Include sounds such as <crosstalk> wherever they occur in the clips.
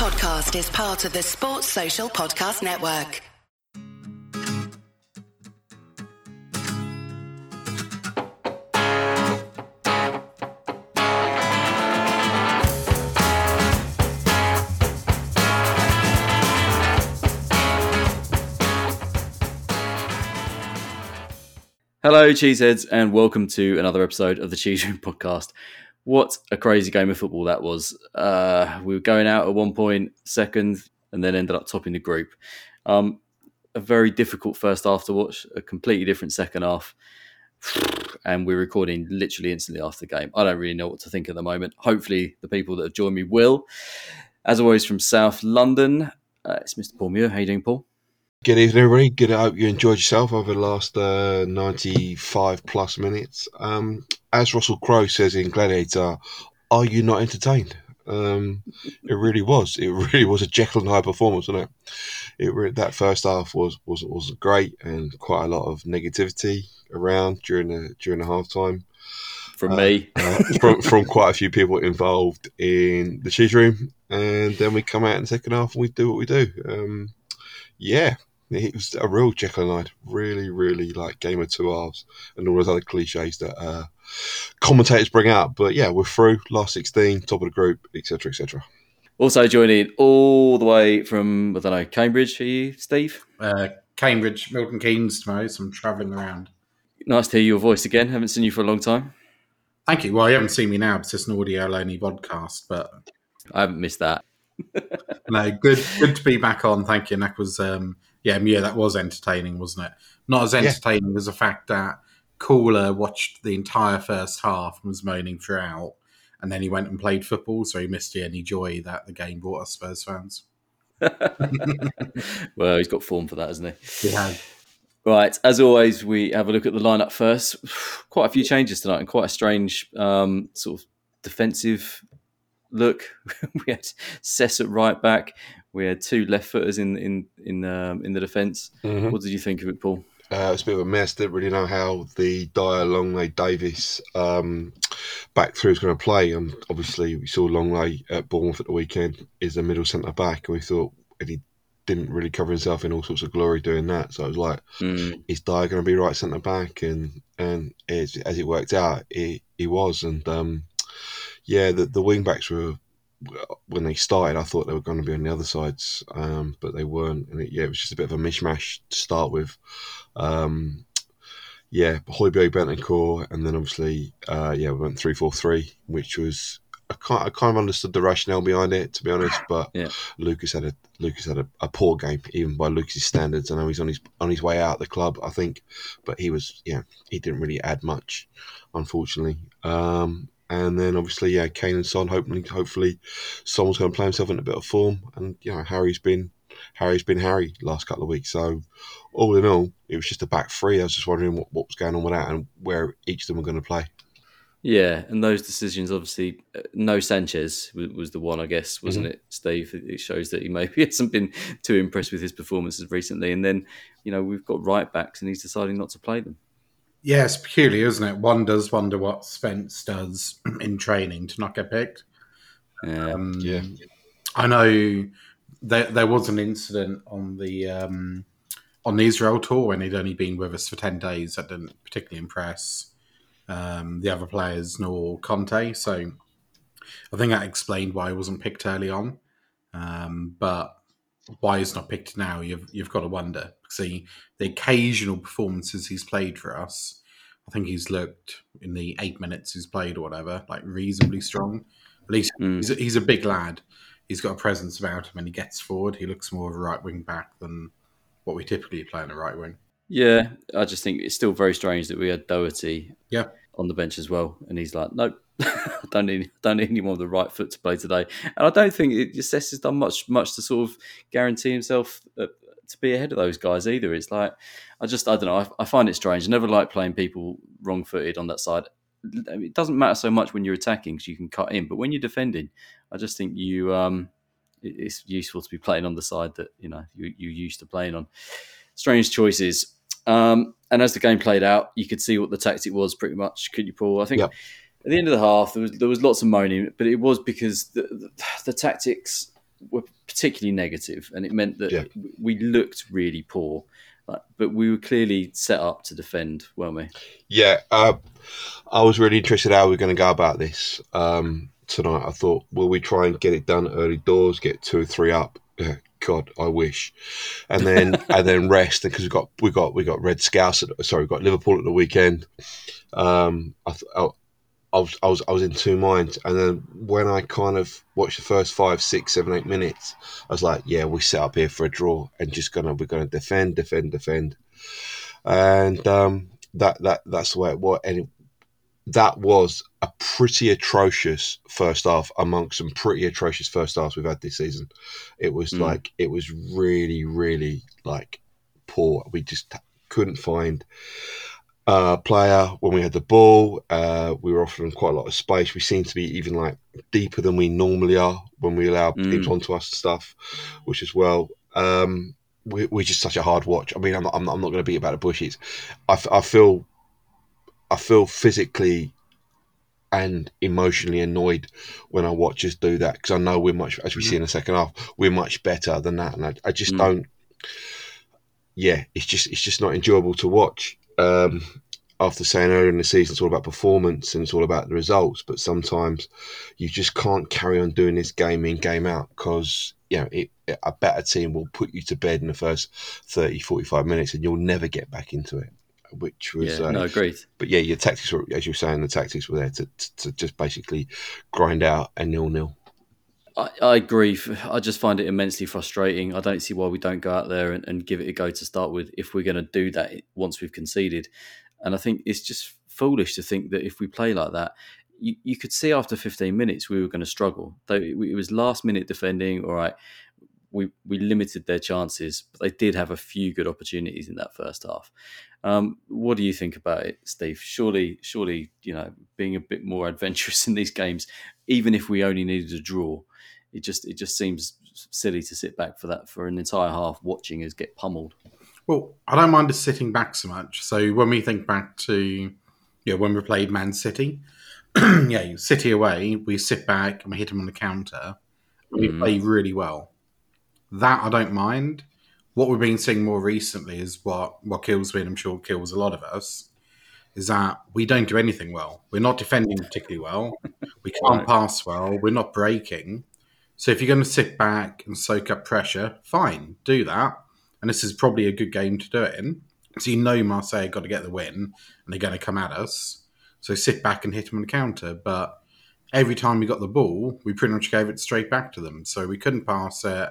podcast is part of the Sports Social Podcast Network. Hello, Cheeseheads, and welcome to another episode of the Cheese Room Podcast. What a crazy game of football that was. Uh, we were going out at one point, second, and then ended up topping the group. Um, a very difficult first half to watch, a completely different second half. <sighs> And we're recording literally instantly after the game. I don't really know what to think at the moment. Hopefully, the people that have joined me will. As always, from South London, uh, it's Mr. Paul Muir. How are you doing, Paul? Good evening, everybody. Good. I hope you enjoyed yourself over the last uh, 95 plus minutes. Um, as Russell Crowe says in Gladiator, are you not entertained? Um, it really was. It <laughs> really was a Jekyll and Hyde performance, wasn't it? It re- that first half was was was great and quite a lot of negativity around during the during the half time From me. uh, from from quite a few people involved in the cheese room, and then we come out in the second half and we do what we do. Um, yeah, it was a real Jekyll and Hyde. Really, really like game of two halves and all those other cliches that uh, commentators bring out. But yeah, we're through last sixteen, top of the group, etc., etc. Also joining all the way from, I don't know, Cambridge, are you, Steve? uh, Cambridge, Milton Keynes tomorrow, so I'm travelling around. Nice to hear your voice again. Haven't seen you for a long time. Thank you. Well, you haven't seen me now because it's an audio only podcast, but I haven't missed that. <laughs> no, good good to be back on. Thank you. And that was, um, yeah, yeah, that was entertaining, wasn't it? Not as entertaining as the fact that Cooler watched the entire first half and was moaning throughout, and then he went and played football, so he missed the any joy that the game brought us Spurs fans. <laughs> <laughs> well, he's got form for that, hasn't he? He had. Right, as always, we have a look at the lineup first. <sighs> Quite a few changes tonight, and quite a strange um, sort of defensive look. <laughs> we had Cess at right back. We had two left footers in in in um, in the defence. Mhm. What did you think of it, Paul? Uh, it's a bit of a mess. Didn't really know how the Dier Lenglet Davies um, back through is going to play. And obviously, we saw Lenglet at Bournemouth at the weekend is a middle centre back, and we thought and he didn't really cover himself in all sorts of glory doing that. So it was like, Mm, is Dier going to be right centre back? And and as it worked out, he, he was. And um, yeah, the the wing backs were when they started. I thought they were going to be on the other sides, um, but they weren't. And it, yeah, it was just a bit of a mishmash to start with. Um, yeah, Højbjerg, Bentancur, and core, and then obviously, uh, yeah, we went three four three, which was. I kind, I kind of understood the rationale behind it, to be honest. But Yeah. Lucas had a Lucas had a, a poor game, even by Lucas's standards. I know he's on his on his way out of the club, I think, but he was yeah, he didn't really add much, unfortunately. Um, and then obviously, yeah, Kane and Son. Hopefully, hopefully, someone's going to play himself in a bit of form. And you know, Harry's been Harry's been Harry last couple of weeks. So all in all, it was just a back three. I was just wondering what, what was going on with that and where each of them were going to play. yeah, and those decisions, obviously, uh, no Sanchez was, the one, I guess, wasn't Mm-hmm. it, Steve? It shows that he maybe <laughs> hasn't been too impressed with his performances recently. And then, you know, we've got right backs, and he's deciding not to play them. Yeah, it's peculiar, isn't it? One does wonder what Spence does <clears throat> in training to not get picked. Yeah. Um, Yeah. I know there there was an incident on the um, on the Israel tour when he'd only been with us for ten days that didn't particularly impress um, the other players nor Conte. So I think that explained why he wasn't picked early on. Um, but why he's not picked now, you've you've got to wonder. See the occasional performances he's played for us. I think he's looked in the eight minutes he's played or whatever, like reasonably strong. At least Mm. he's a, he's a big lad. He's got a presence about him, and he gets forward. He looks more of a right wing back than what we typically play in a right wing. Yeah, I just think it's still very strange that we had Doherty Yeah. on the bench as well, and he's like, nope, <laughs> don't need don't need anyone with the right foot to play today. And I don't think it, Cess has done much much to sort of guarantee himself uh, to be ahead of those guys either. It's like I just I don't know. I, I find it strange. I never like playing people wrong footed on that side. It doesn't matter so much when you're attacking because you can cut in, but when you're defending, I just think you um, it- it's useful to be playing on the side that you know you you used to playing on. Strange choices. Um, and as the game played out, you could see what the tactic was pretty much. Could you, Paul? I think Yep. At the end of the half, there was there was lots of moaning, but it was because the, the, the tactics were particularly negative, and it meant that Yeah. we looked really poor. But we were clearly set up to defend, weren't we? Yeah, uh, I was really interested how we are going to go about this um, tonight. I thought, will we try and get it done early doors, get two or three up? God, I wish, and then <laughs> and then rest because we got we got we got Red Scouts. At, sorry, we got Liverpool at the weekend. Um, I, th- I, was I was I was in two minds, and then when I kind of watched the first five, six, seven, eight minutes, I was like, yeah, we set up here for a draw and just gonna we're gonna defend, defend, defend, and um, that that that's the way it was. And it, that was a pretty atrocious first half amongst some pretty atrocious first halves we've had this season. It was Mm. like it was really, really like poor. We just couldn't find a player when we had the ball. Uh, we were offering quite a lot of space. We seemed to be even like deeper than we normally are when we allow Mm. teams onto us and stuff, which as well. Um, we, we're just such a hard watch. I mean, I'm not, I'm I'm not going to beat about the bushes. I, f- I feel, I feel physically and emotionally annoyed when I watch us do that because I know we're much, as we see in the second half, we're much better than that, and I, I just Mm. don't. Yeah, it's just it's just not enjoyable to watch. Um, after saying earlier in the season, it's all about performance and it's all about the results, but sometimes you just can't carry on doing this game in game out because you know it, a better team will put you to bed in the first 30 45 minutes and you'll never get back into it which was yeah, uh, no, agreed. but yeah, your tactics were, as you were saying, the tactics were there to, to, to just basically grind out a nil nil. I, I agree. I just find it immensely frustrating. I don't see why we don't go out there and, and give it a go to start with if we're going to do that once we've conceded. And I think it's just foolish to think that if we play like that, you, you could see after 15 minutes we were going to struggle. Though it, it was last minute defending, all right, we, we limited their chances, but they did have a few good opportunities in that first half. Um, what do you think about it, Steve? Surely, surely, you know, being a bit more <laughs> adventurous in these games, even if we only needed a draw, it just it just seems silly to sit back for that for an entire half watching us get pummeled. Well, I don't mind us sitting back so much. So when we think back to, yeah, when we played Man City, <clears throat> yeah, City away, we sit back and we hit them on the counter. We Mhm. play really well. That I don't mind. What we've been seeing more recently is what what kills me, and I'm sure kills a lot of us, is that we don't do anything well. We're not defending particularly well. We <laughs> can't pass well. We're not breaking. So if you're going to sit back and soak up pressure, fine, do that. And this is probably a good game to do it in. So you know Marseille got to get the win, and they're going to come at us. So sit back and hit them on the counter. But every time we got the ball, we pretty much gave it straight back to them. So we couldn't pass it.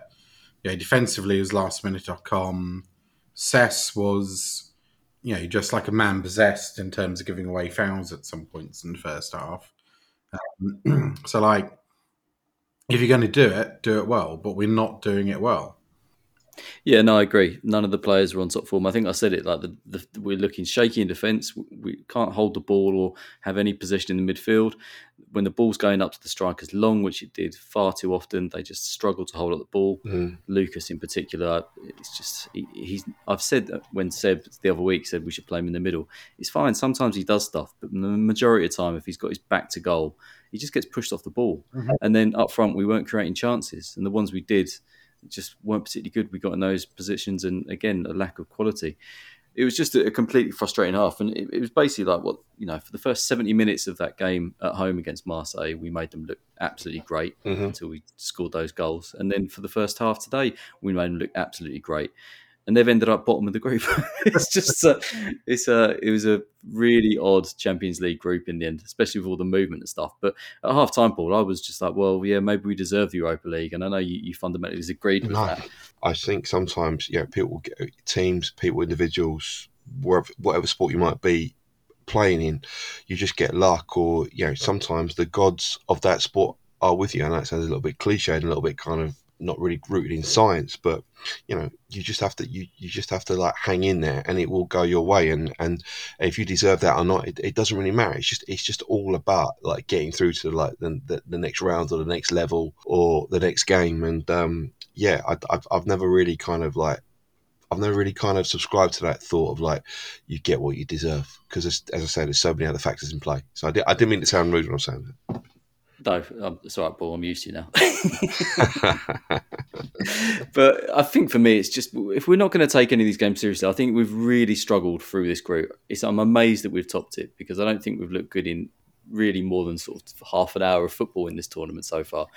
Yeah, defensively it was lastminute.com. Cess was, you know, just like a man possessed in terms of giving away fouls at some points in the first half. Um, <clears throat> so, like, if you're going to do it, do it well, but we're not doing it well. Yeah, no, I agree. None of the players are on top form. I think I said it like the, the we're looking shaky in defence. We can't hold the ball or have any possession in the midfield. When the ball's going up to the strikers long, which it did far too often, they just struggle to hold up the ball. Mm. Lucas in particular, it's just he, he's. I've said that when Seb the other week said we should play him in the middle. It's fine. Sometimes he does stuff, but the majority of the time, if he's got his back to goal, he just gets pushed off the ball. Mhm. And then up front, we weren't creating chances, and the ones we did just weren't particularly good. We got in those positions, and again, a lack of quality. It was just a, completely frustrating half, and it, it was basically like what you know. For the first seventy minutes of that game at home against Marseille, we made them look absolutely great Mhm. until we scored those goals, and then for the first half today, we made them look absolutely great. And they've ended up bottom of the group. <laughs> it's just, a, it's a, it was a really odd Champions League group in the end, especially with all the movement and stuff. But at half time, Paul, I was just like, well, yeah, maybe we deserve the Europa League, and I know you, you fundamentally disagreed with No. that. I think sometimes, yeah, people, get, teams, people, individuals, wherever, whatever sport you might be playing in, you just get luck, or you know, sometimes the gods of that sport are with you. And that sounds a little bit cliche and a little bit kind of not really rooted in science, but you know, you just have to you, you just have to like hang in there, and it will go your way. And and if you deserve that or not, it, it doesn't really matter. It's just it's just all about like getting through to like the, the, the next round or the next level or the next game. And um, yeah, I, I've I've never really kind of like I've never really kind of subscribed to that thought of like you get what you deserve because as, I said, there's so many other factors in play. So I, did, I didn't mean to sound rude when I'm saying that. No, um, it's all right, Paul. I'm used to you now. <laughs> but I think for me, it's just if we're not going to take any of these games seriously, I think we've really struggled through this group. It's, I'm amazed that we've topped it because I don't think we've looked good in really more than sort of half an hour of football in this tournament so far.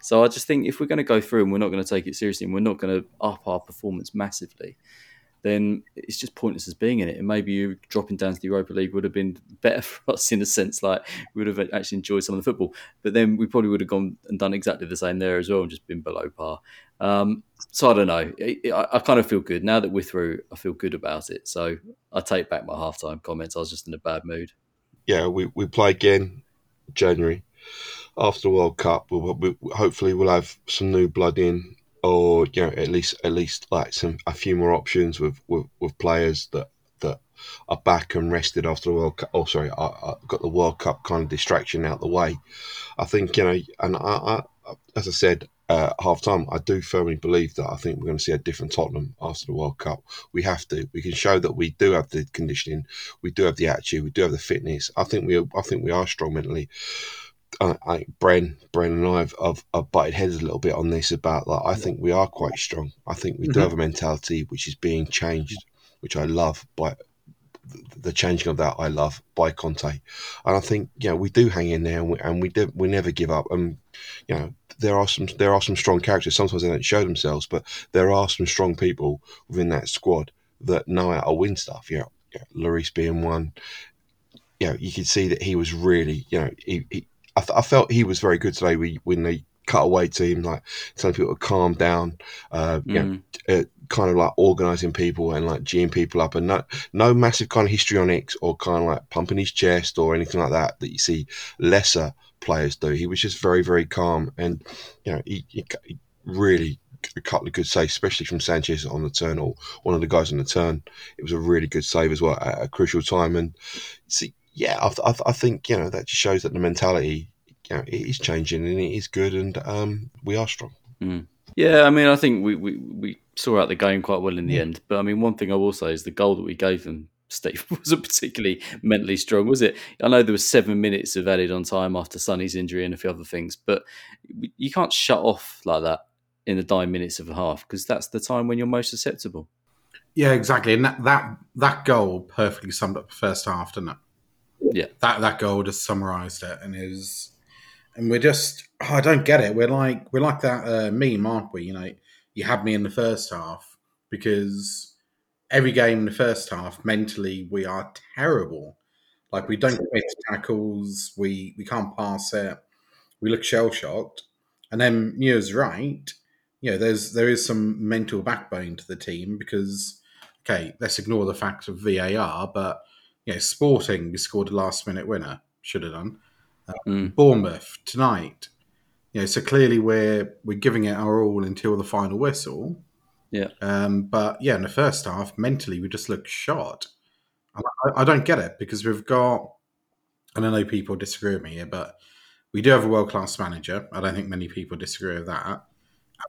So I just think if we're going to go through and we're not going to take it seriously and we're not going to up our performance massively, then it's just pointless as being in it. And maybe you dropping down to the Europa League would have been better <laughs> for us in a sense, like we would have actually enjoyed some of the football. But then we probably would have gone and done exactly the same there as well and just been below par. Um, so I don't know. I, I, kind of feel good now that we're through. I feel good about it. So I take back my halftime comments. I was just in a bad mood. Yeah, we, we play again January after the World Cup. We'll, we, hopefully we'll have some new blood in or you know at least at least like some a few more options with with, with players that that are back and rested after the World Cup. Oh, sorry, I, I got the World Cup kind of distraction out the way. I think you know, and I, I as I said. Uh, half time, I do firmly believe that I think we're going to see a different Tottenham after the World Cup. We have to. We can show that we do have the conditioning, we do have the attitude, we do have the fitness. I think we, I think we are strong mentally. I, I Bren, Bren and I have, have, have, butted heads a little bit on this about like I think we are quite strong. I think we mm-hmm. do have a mentality which is being changed, which I love by the changing of that. I love by Conte, and I think you know we do hang in there and we, and we do we never give up. And you know there are some there are some strong characters. Sometimes they don't show themselves, but there are some strong people within that squad that know how to win stuff. You know, yeah, Lloris being one. You know, you could see that he was really, you know, he, he I, th- I, felt he was very good today. We, when they cut away to him, like telling people to calm down, uh, mm. you know, mm. uh, kind of like organizing people and like geeing people up, and no, no massive kind of histrionics or kind of like pumping his chest or anything like that that you see lesser players do. He was just very, very calm, and you know, he, he, he really a couple of good saves, especially from Sanchez on the turn or one of the guys on the turn. It was a really good save as well at a crucial time. And see, yeah, I, I, I, think you know that just shows that the mentality you know, it is changing and it is good, and um, we are strong. Mm. Yeah, I mean, I think we, we, we saw out the game quite well in the mm. end. But I mean, one thing I will say is the goal that we gave them, <laughs> Steve, wasn't particularly mentally strong, was it? I know there was seven minutes of added on time after Sonny's injury and a few other things, but you can't shut off like that in the dying minutes of a half because that's the time when you're most susceptible. Yeah, exactly, and that that that goal perfectly summed up the first half, didn't it? Yeah, that that goal just summarised it, and is, and we're just oh, I don't get it. We're like we're like that uh, meme, aren't we? You know, you had me in the first half because every game in the first half, mentally we are terrible. Like we don't make tackles, we we can't pass it, we look shell shocked, and then Muir's right. You know, there's there is some mental backbone to the team because okay, let's ignore the fact of VAR, but you know, Sporting, we scored a last minute winner. Should have done. Uh, mm. Bournemouth tonight. You know, so clearly we're we're giving it our all until the final whistle. Yeah. Um, but yeah, in the first half, mentally we just look shot. I, I, don't get it because we've got, and I know people disagree with me here, but we do have a world class manager. I don't think many people disagree with that.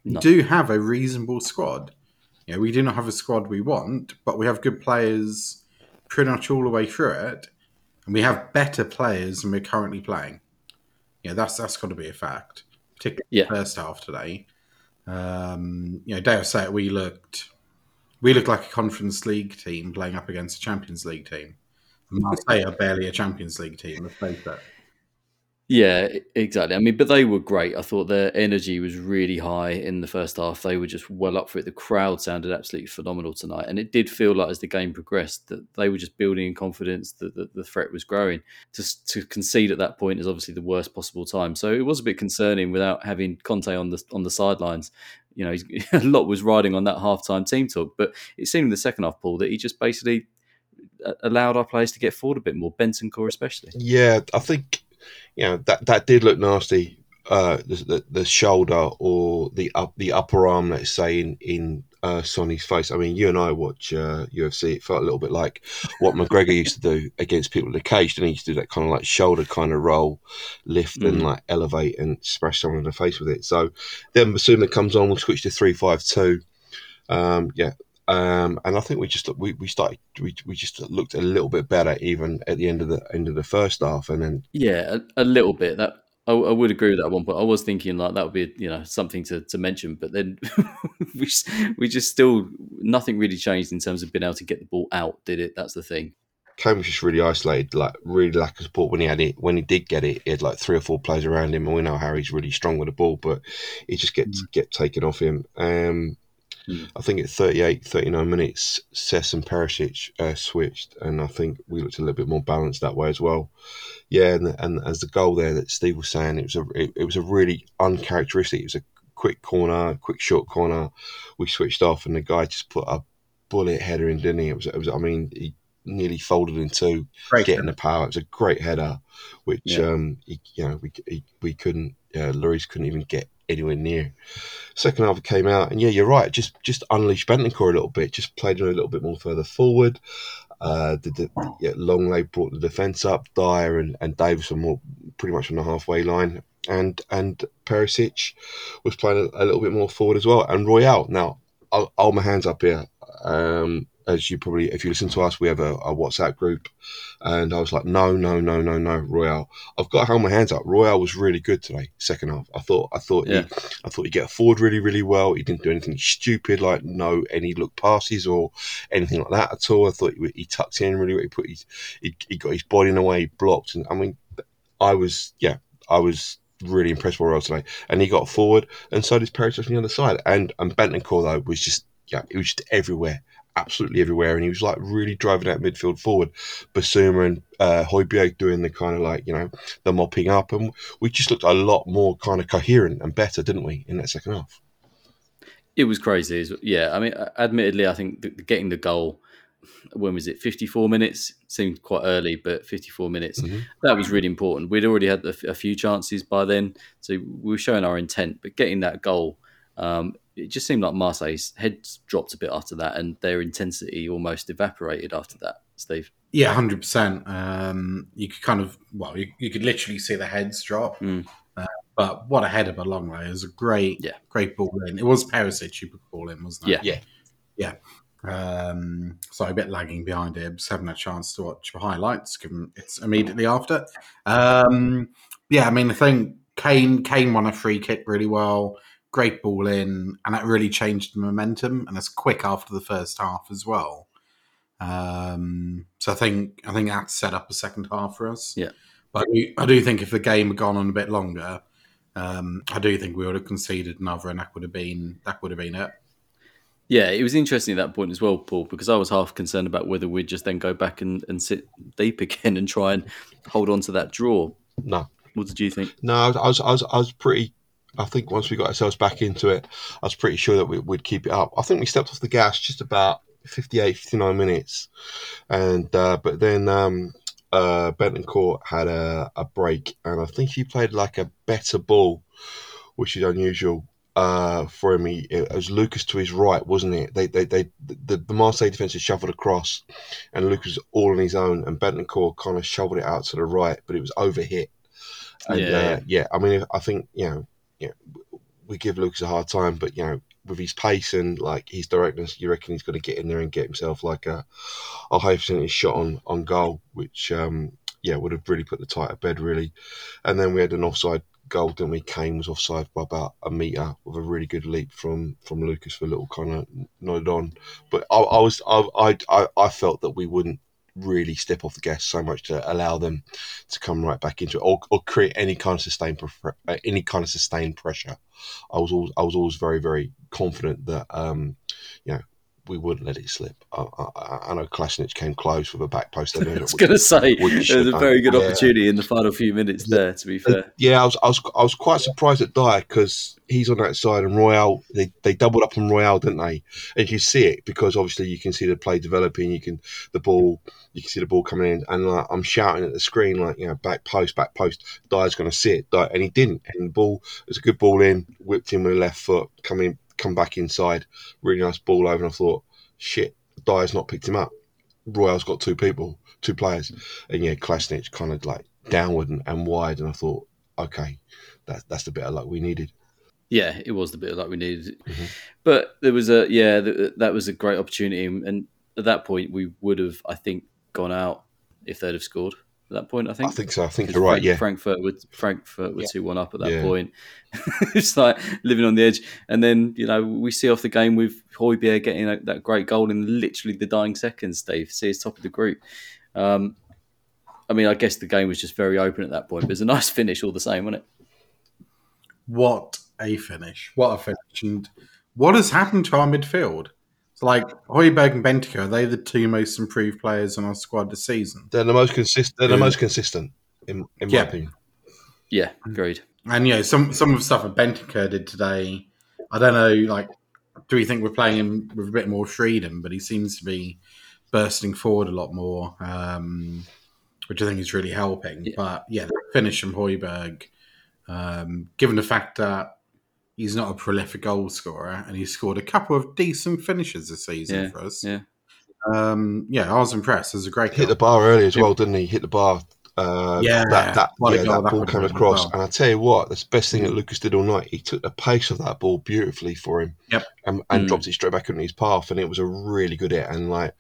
We do have a reasonable squad. You know, we do not have a squad we want, but we have good players pretty much all the way through it, and we have better players than we're currently playing. Yeah, that's that's got to be a fact, particularly yeah. the first half today. Um, you know, dare say it, we looked we looked like a Conference League team playing up against a Champions League team. Marseille are barely a Champions League team. Let's face that. Yeah, exactly. I mean, but they were great. I thought their energy was really high in the first half. They were just well up for it. The crowd sounded absolutely phenomenal tonight, and it did feel like as the game progressed that they were just building in confidence that, that the threat was growing. To to concede at that point is obviously the worst possible time. So it was a bit concerning without having Conte on the on the sidelines. You know, <laughs> a lot was riding on that halftime team talk, but it seemed in the second half, Paul, that he just basically uh, allowed our players to get forward a bit more, Bentancur especially. Yeah, I think you know that that did look nasty. Uh, the, the, the shoulder or the up the upper arm, let's say in in uh, Sonny's face. I mean, you and I watch uh, UFC. It felt a little bit like what McGregor used to do against people in the cage. Didn't he? used to do that kind of like shoulder kind of roll, lift mm. and like elevate and smash someone in the face with it. So then Bissouma comes on. We'll switch to three five two. Um, yeah, um, and I think we just we, we started we, we just looked a little bit better even at the end of the end of the first half, and then yeah, a, a little bit. That I, I, would agree with that at one point. I was thinking like that would be you know something to, to mention, but then <laughs> we we just still nothing really changed in terms of being able to get the ball out. Did it? That's the thing. Kane was just really isolated, like really lack of support when he had it. When he did get it, he had like three or four players around him, and we know Harry's really strong with the ball, but he just gets mm. get taken off him. Um, mm. I think at 38, 39 minutes, Cess and Perisic uh, switched, and I think we looked a little bit more balanced that way as well. Yeah, and, and as the goal there that Steve was saying, it was a it, it was a really uncharacteristic. It was a quick corner, quick short corner. We switched off, and the guy just put a bullet header in, didn't he? It was, it was I mean, he nearly folded in two, great getting header. the power. It was a great header, which yeah. um, he, you know we he, we couldn't. Uh, Lloris couldn't even get anywhere near. Second half came out, and yeah, you're right. Just just unleashed Bentancur a little bit. Just played him a little bit more further forward. Uh, the, the yeah, Lenglet brought the defence up. Dier and, and Davison were more pretty much on the halfway line, and and Perisic was playing a, a little bit more forward as well. And Royal. Now, I'll, I'll hold my hands up here. Um, as you probably, if you listen to us, we have a, a, WhatsApp group, and I was like, no, no, no, no, no, Royal. I've got to hold my hands up. Royal was really good today, second half. I thought, I thought, yeah. he, I thought he get forward really, really well. He didn't do anything stupid, like no any look passes or anything like that at all. I thought he, he tucked in really. He put his, he, he got his body in the way, he blocked, and I mean, I was, yeah, I was really impressed by Royal today, and he got forward, and so did Perisic on the other side, and and Bentancur though was just yeah, it was just everywhere absolutely everywhere, and he was like really driving that midfield forward. Bissouma and uh, Højbjerg doing the kind of like you know the mopping up, and we just looked a lot more kind of coherent and better, didn't we, in that second half? It was crazy. Yeah, I mean, admittedly, I think getting the goal when was it 54 minutes seemed quite early but 54 minutes mm-hmm. that was really important we'd already had a, few chances by then so we were showing our intent but getting that goal um, it just seemed like Marseille's heads dropped a bit after that, and their intensity almost evaporated after that. Steve. Yeah, hundred um, percent. You could kind of well, you, you could literally see the heads drop. Mm. Uh, but what a header by Lenglet! It was a great, yeah. great ball in. It was Perisic who put the ball in, wasn't it? Yeah, yeah, yeah. Um, sorry, a bit lagging behind it. Just having a chance to watch the highlights, given it's immediately after. Um, yeah, I mean, I think Kane Kane won a free kick really well great ball in, and that really changed the momentum. And it's quick after the first half as well. Um, so I think I think that set up a second half for us. Yeah, but I do, I do think if the game had gone on a bit longer, um, I do think we would have conceded another, and that would have been that would have been it. Yeah, it was interesting at that point as well, Paul, because I was half concerned about whether we'd just then go back and, and sit deep <laughs> again and try and hold on to that draw. No. What did you think? No, I was, I was, I was pretty I think once we got ourselves back into it, I was pretty sure that we, would keep it up. I think we stepped off the gas just about 58, 59 minutes. And uh, But then um, uh, had a, a break, and I think he played like a better ball, which is unusual. Uh, for him, he, it was Lucas to his right, wasn't it? They, they, they, the, the Marseille defence had shuffled across, and Lucas all on his own, and Bentancur kind of shoveled it out to the right, but it was overhit. And, yeah, uh, yeah. I mean, I think you know you know, we give Lucas a hard time, but you know, with his pace and like his directness, you reckon he's going to get in there and get himself like a, a high percentage shot on on goal, which um, yeah would have really put the tie to bed really. And then we had an offside goal, didn't we? Kane was offside by about a meter with a really good leap from from Lucas for a little kind of nodded on. But I, I was I, I I felt that we wouldn't really step off the gas so much to allow them to come right back into it or, or create any kind of sustained uh, any kind of sustained pressure. I was always I was always very very confident that um, you know we wouldn't let it slip. I, I, I know Kolasinac came close with a back post. I <laughs> was going to say there was a uh, very good opportunity in the final few minutes yeah. there. To be fair, yeah, I was I was I was quite surprised at Dier because he's on that side and Royal they, they doubled up on Royal, didn't they? And you see it because obviously you can see the play developing. You can the ball you can see the ball coming in, and like, I'm shouting at the screen like you know back post, back post. Dier's going to sit, Dier, and he didn't. And the ball was a good ball in, whipped in with the left foot, coming come back inside. Really nice ball over, and I thought, shit, Dier's not picked him up. Royal's got two people, two players, and yeah, Kolasinac kind of like downward and, and, wide, and I thought, okay, that, that's the bit of luck we needed. Yeah, it was the bit of luck we needed, mm-hmm. but there was a yeah, that was a great opportunity, and at that point we would have, I think, gone out if they'd have scored. That point. I think. I think so. I think you're right. Frank- Yeah, Frankfurt were Frankfurt were Yeah. two one up at that Yeah. point. <laughs> it's like living on the edge, and then you know we see off the game with Højbjerg getting that, that great goal in literally the dying seconds. Steve, see his top of the group. Um, I mean, I guess the game was just very open at that point, but it's a <laughs> nice finish all the same, wasn't it? What a finish! What a finish! And what has happened to our midfield? It's like Højbjerg and Bentancur. Are they the two most improved players on our squad this season? they're the most consistent. They're the Yeah. most consistent, in, in my Yeah. opinion. Yeah, agreed. And you know, some some of the stuff that Bentancur did today, I don't know. Like, do we think we're playing him with a bit more freedom? But he seems to be bursting forward a lot more, um, which I think is really helping. Yeah. But yeah, the finish from Højbjerg, um, given the fact that he's not a prolific goal scorer and he's scored a couple of decent finishes this season Yeah, for us. yeah. Um, yeah, I was impressed. It was a great Hit goal. the bar early as well, didn't he? Hit the bar. Uh, Yeah, that that, yeah, goal that that ball came across, well. and I tell you what, that's the best thing that Lucas did all night. He took the pace of that ball beautifully for him, Yep. and, and Mm. dropped it straight back into his path, and it was a really good hit. And like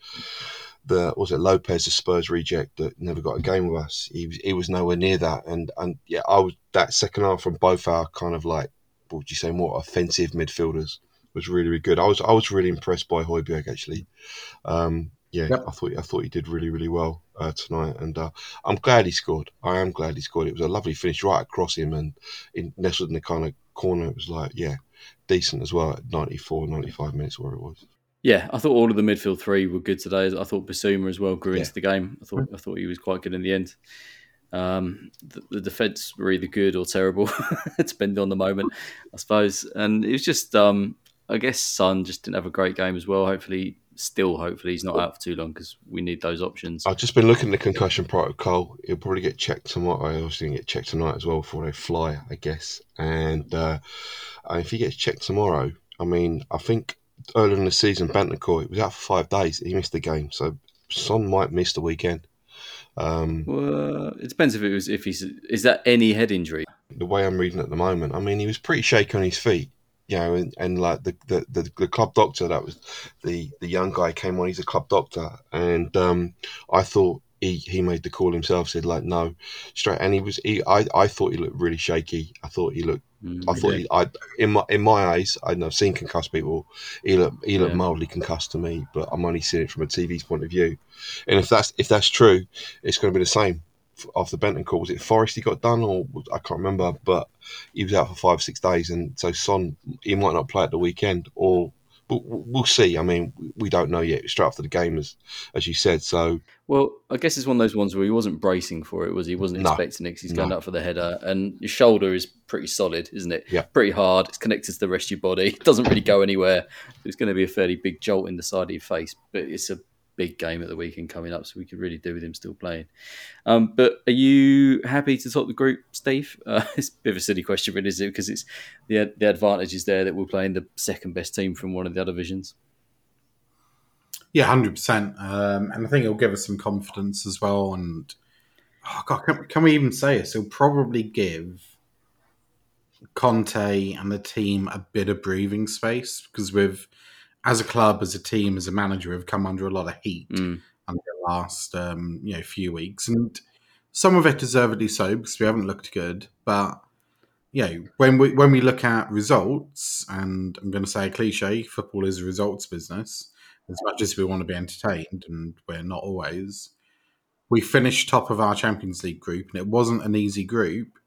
the was it Lopez, the Spurs reject that never got a game with us. He was he was nowhere near that, and and yeah, I was that second half from both our kind of like what would you say more offensive midfielders was really really good. I was I was really impressed by Højbjerg actually. Um, yeah, Yep. I thought I thought he did really really well uh, tonight, and uh, I'm glad he scored. I am glad he scored. It was a lovely finish right across him and in, nestled in the kind of corner. It was like yeah, decent as well at 94, 95 minutes where it was. Yeah, I thought all of the midfield three were good today. I thought Bissouma as well grew Yeah. into the game. I thought I thought he was quite good in the end. Um, the, the defense were either good or terrible, <laughs> depending on the moment, I suppose. And it was just, um, I guess, Son just didn't have a great game as well. Hopefully, still, hopefully, he's not out for too long because we need those options. I've just been looking at the concussion protocol. He'll probably get checked tomorrow. I obviously get checked tonight as well before they fly, I guess. And uh, if he gets checked tomorrow, I mean, I think earlier in the season, Bentancur, he was out for five days. He missed the game, so Son might miss the weekend. Um, Well, it depends if it was if he's is that any head injury. the way I'm reading at the moment, I mean, he was pretty shaky on his feet, you know, and, and like the, the, the, the club doctor, that was the, the young guy came on, he's a club doctor. And um, I thought he, he made the call himself, said, like, no, straight. And he was, he, I, I thought he looked really shaky. I thought he looked, Mm. I thought he, I, in my in my eyes, I've seen concussed people. He looked he looked Yeah. mildly concussed to me, but I'm only seeing it from a TV's point of view. And if that's if that's true, it's going to be the same after Bentancur. Was it Forest he got done, or I can't remember, but he was out for five six days, and so Son he might not play at the weekend, or we'll, we'll see. I mean, we don't know yet. Straight after the game, as as you said, so Well, I guess it's one of those ones where he wasn't bracing for it, was he? He wasn't No. expecting it 'cause he's going No. up for the header, and your shoulder is pretty solid, isn't it? Yeah. Pretty hard. It's connected to the rest of your body. <laughs> It doesn't really go anywhere. It's going to be a fairly big jolt in the side of your face, but it's a big game at the weekend coming up, so we could really do with him still playing. Um, but are you happy to top the group, Steve? <laughs> Uh, it's a bit of a silly question, but is it? Because it's the the advantage is there that we're playing the second best team from one of the other divisions. Yeah, hundred percent. Um, and I think it'll give us some confidence as well. And oh God, can, can we even say this? It'll probably give Conte and the team a bit of breathing space because we've, as a club, as a team, as a manager, we've come under a lot of heat Mm. under the last um, you know few weeks, and some of it deservedly so because we haven't looked good. But you know, when we when we look at results, and I'm going to say a cliche, football is a results business. As much as we want to be entertained, and we're not always, we finished top of our Champions League group, and it wasn't an easy group.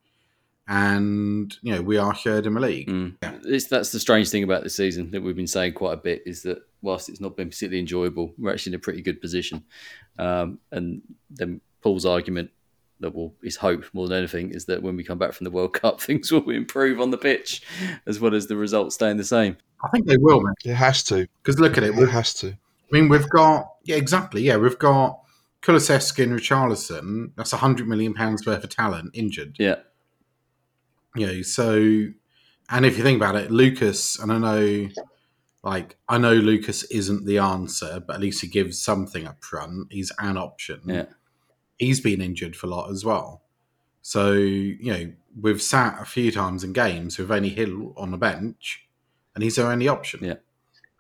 And you know, we are third in the league. Mm. It's, that's the strange thing about the season that we've been saying quite a bit is that whilst it's not been particularly enjoyable, we're actually in a pretty good position. Um, and then Paul's argument that will his hope more than anything is that when we come back from the World <laughs> Cup, things will improve on the pitch as well as the results staying the same. I think they will, man. it has to. Because look at it, It we've has to. I mean, we've got yeah, exactly. Yeah, we've got Kulusevski and Richarlison. That's a hundred million pounds worth of talent injured. Yeah, You know, so and if you think about it, Lucas, and I know, like, I know Lucas isn't the answer, but at least he gives something up front. He's an option. yeah, He's been injured for a lot as well. So you know, we've sat a few times in games with only Hill on the bench, and he's our only option. Yeah.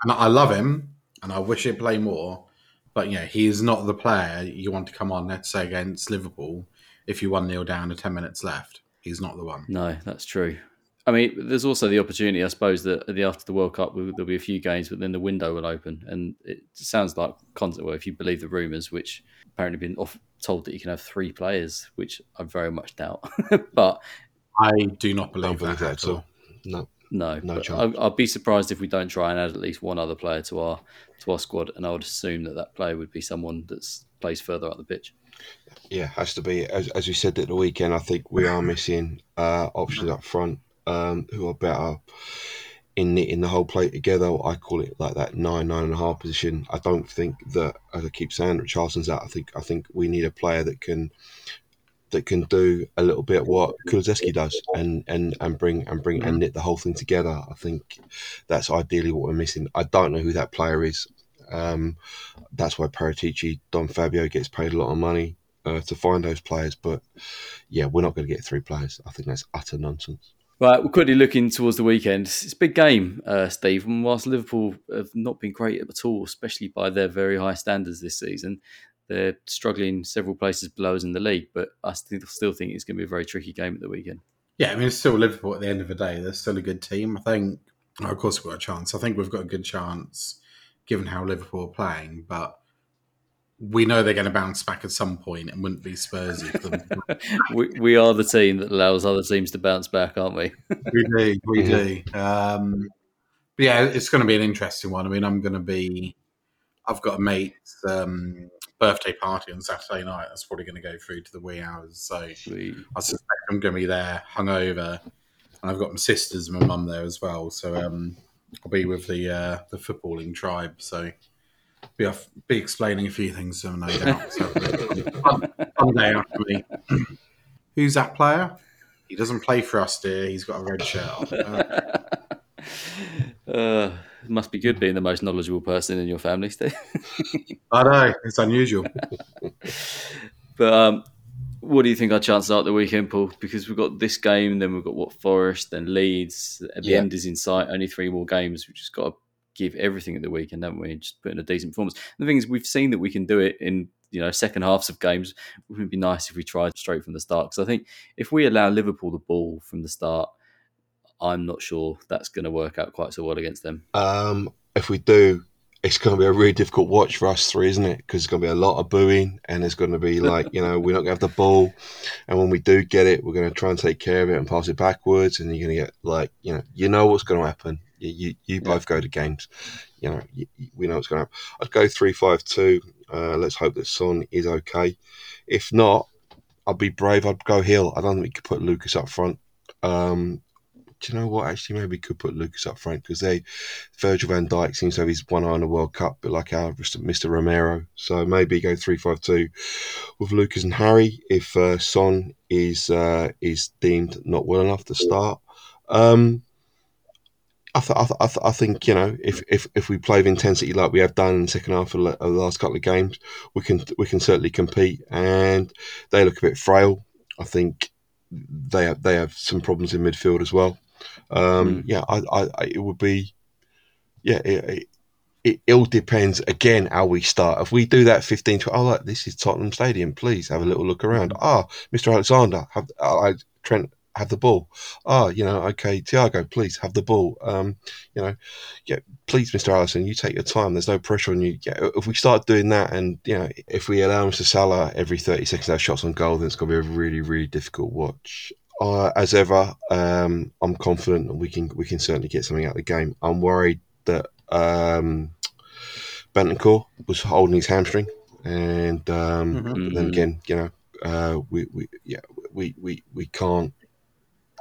and I love him, and I wish he'd play more. But you know, he is not the player you want to come on, let's say, against Liverpool if you one nil down with ten minutes left. He's not the one. No, that's true. I mean, there's also the opportunity, I suppose, that the, after the World Cup there'll be a few games, but then the window will open, and it sounds like well, if you believe the rumours, which apparently been off, told that you can have three players, which I very much doubt. <laughs> but I do not believe, believe that, that at all. No. no, No but chance. I'll, I'll be surprised if we don't try and add at least one other player to our to our squad, and I would assume that that player would be someone that's plays further up the pitch. Yeah, has to be. As, as we said at the weekend, I think we are missing uh, options up front um, who are better in knitting the whole play together. I call it like that nine, nine and a half position. I don't think that, as I keep saying, Richarlison's out. I think I think we need a player that can that can do a little bit what Kulusevski does and, and, and bring and bring and knit the whole thing together. I think that's ideally what we're missing. I don't know who that player is. Um, that's why Paratici, Don Fabio gets paid a lot of money uh, to find those players. But yeah, we're not going to get three players. I think that's utter nonsense. Right, we're quickly looking towards the weekend. It's a big game, uh, Steve. And whilst Liverpool have not been great at all, especially by their very high standards this season, they're struggling several places below us in the league. But I still, think it's going to be a very tricky game at the weekend. Yeah, I mean, it's still Liverpool at the end of the day. They're still a good team. I think, of course, we've got a chance. I think we've got a good chance given how Liverpool are playing, but we know they're going to bounce back at some point and wouldn't be Spurs if them. <laughs> we, we are the team that allows other teams to bounce back, aren't we? <laughs> we do, we do. Um, but yeah, it's going to be an interesting one. I mean, I'm going to be, I've got a mate's um, birthday party on Saturday night. That's probably going to go through to the wee hours. So We, I suspect I'm going to be there, hungover, and I've got my sisters and my mum there as well. So um, I'll be with the uh, the footballing tribe. So be off, be explaining a few things to them, no doubt. <laughs> So fun, fun day for me. <clears throat> Who's that player? He doesn't play for us, dear. He's got a red shirt on. <laughs> Uh, uh, must be good being the most knowledgeable person in your family, Steve. <laughs> I know it's unusual. But um, what do you think our chances are at the weekend, Paul? Because we've got this game, then we've got what Forest, then Leeds. At the Yeah. end is in sight. Only three more games. We've just got to give everything at the weekend, haven't we? Just put in a decent performance. the thing is, we've seen that we can do it in you know second halves of games. It would be nice if we tried straight from the start. Because I think if we allow Liverpool the ball from the start, I'm not sure that's going to work out quite so well against them. Um, if we do, it's going to be a really difficult watch for us three, isn't it? Because it's going to be a lot of booing, and it's going to be <laughs> like, you know, we're not going to have the ball, and when we do get it, we're going to try and take care of it and pass it backwards, and you're going to get like, you know, you know what's going to happen. You you, you both go to games, you know, you, we know what's going to happen. I'd go three five two. Uh, let's hope that Son is okay. If not, I'd be brave. I'd go Hill. I don't think we could put Lucas up front. Um, do you know what? Actually, maybe we could put Lucas up front because they Virgil van Dijk seems to have his one eye on the World Cup, but like our Mr. Romero. So maybe go three five two with Lucas and Harry if uh, Son is uh, is deemed not well enough to start. Um, I, th- I, th- I, th- I think you know if, if, if we play with intensity like we have done in the second half of, the- of the last couple of games, we can we can certainly compete. And they look a bit frail. I think they have, they have some problems in midfield as well. Um, Mm. Yeah, I, I, I, it would be yeah. It, it, it all depends again how we start. If we do that 15 to oh, look, this is Tottenham Stadium, please have a little look around. Ah, Mr. Alexander, have uh, Trent have the ball. Ah, you know, okay, Thiago, please have the ball. Um, you know, yeah, please, Mr. Alisson, you take your time. There's no pressure on you. Yeah, if we start doing that, and you know, if we allow Mr. Salah every 30 seconds to have shots on goal, then it's going to be a really, really difficult watch. Uh, as ever, um, I'm confident that we can we can certainly get something out of the game. I'm worried that um, Bentancur was holding his hamstring, and um, Mhm. then again, you know, uh, we, we yeah we, we, we can't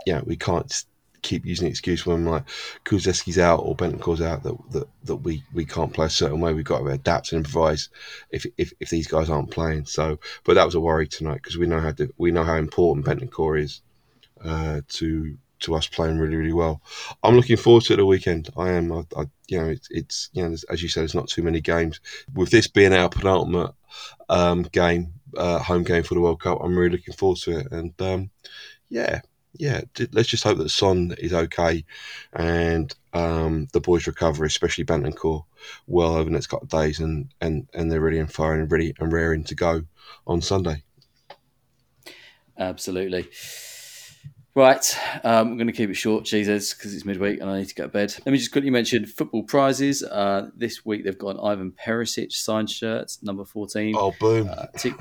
yeah we can't keep using the excuse when like Kulusevski's out or Bentancur's out that, that that we we can't play a certain way. We've got to adapt and improvise if if, if these guys aren't playing. So, but that was a worry tonight because we know how to, we know how important Bentancur is uh, to to us playing really really well. I'm looking forward to the weekend. I am. I, I you know it's, it's you know as you said, there's not too many games. With this being our penultimate um, game, uh, home game for the World Cup, I'm really looking forward to it. And um, yeah, yeah, let's just hope that Son is okay and um, the boys recover, especially Bentancur, well over the next couple of days, and, and, and they're ready and firing and ready and raring to go on Sunday. Absolutely. Right, um, I'm going to keep it short, Jesus, because it's midweek and I need to go to bed. Let me just quickly mention football prizes. Uh, this week they've got an Ivan Perisic signed shirt, number 14. Oh, boom. Uh, t-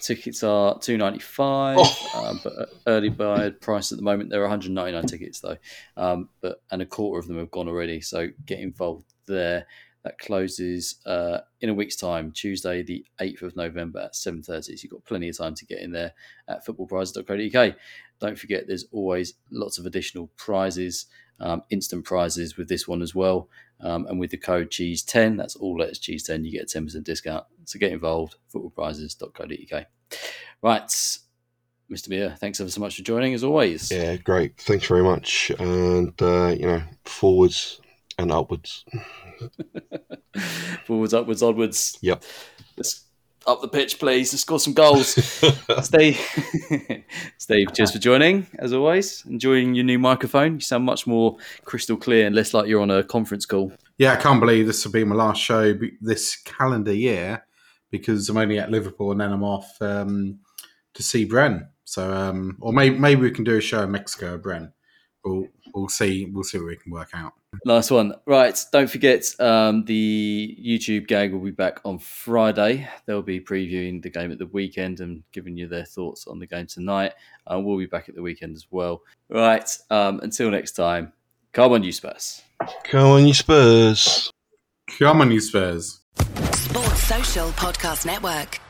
tickets are two ninety five, Oh. um, but early bird price at the moment there are one hundred ninety nine tickets though, um, but and a quarter of them have gone already. So get involved there. That closes uh, in a week's time, Tuesday the eighth of November at seven thirty. So you've got plenty of time to get in there at footballprizes.co.uk. Don't forget, there's always lots of additional prizes, um, instant prizes with this one as well. Um, and with the code Cheese10, that's all letters Cheese10, you get a 10% discount. So get involved, footballprizes.co.uk. Right, Mr. Beer, thanks ever so much for joining as always. Yeah, great. Thanks very much. And, uh, you know, forwards and upwards. <laughs> Forwards, upwards, onwards. Yep. Let's up the pitch, please. Let's score some goals. <laughs> Steve, <laughs> Steve, cheers for joining as always. Enjoying your new microphone. You sound much more crystal clear and less like you're on a conference call. Yeah, I can't believe this will be my last show this calendar year because I'm only at Liverpool and then I'm off um, to see Bren. So, um, or maybe maybe we can do a show in Mexico, Bren. We'll we'll see we'll see what we can work out. Last one. Right. Don't forget um, the YouTube gang will be back on Friday. They'll be previewing the game at the weekend and giving you their thoughts on the game tonight. Uh, we'll be back at the weekend as well. Right. Um, until next time, come on, you Spurs. Come on, you Spurs. Come on, you Spurs. Sports Social Podcast Network.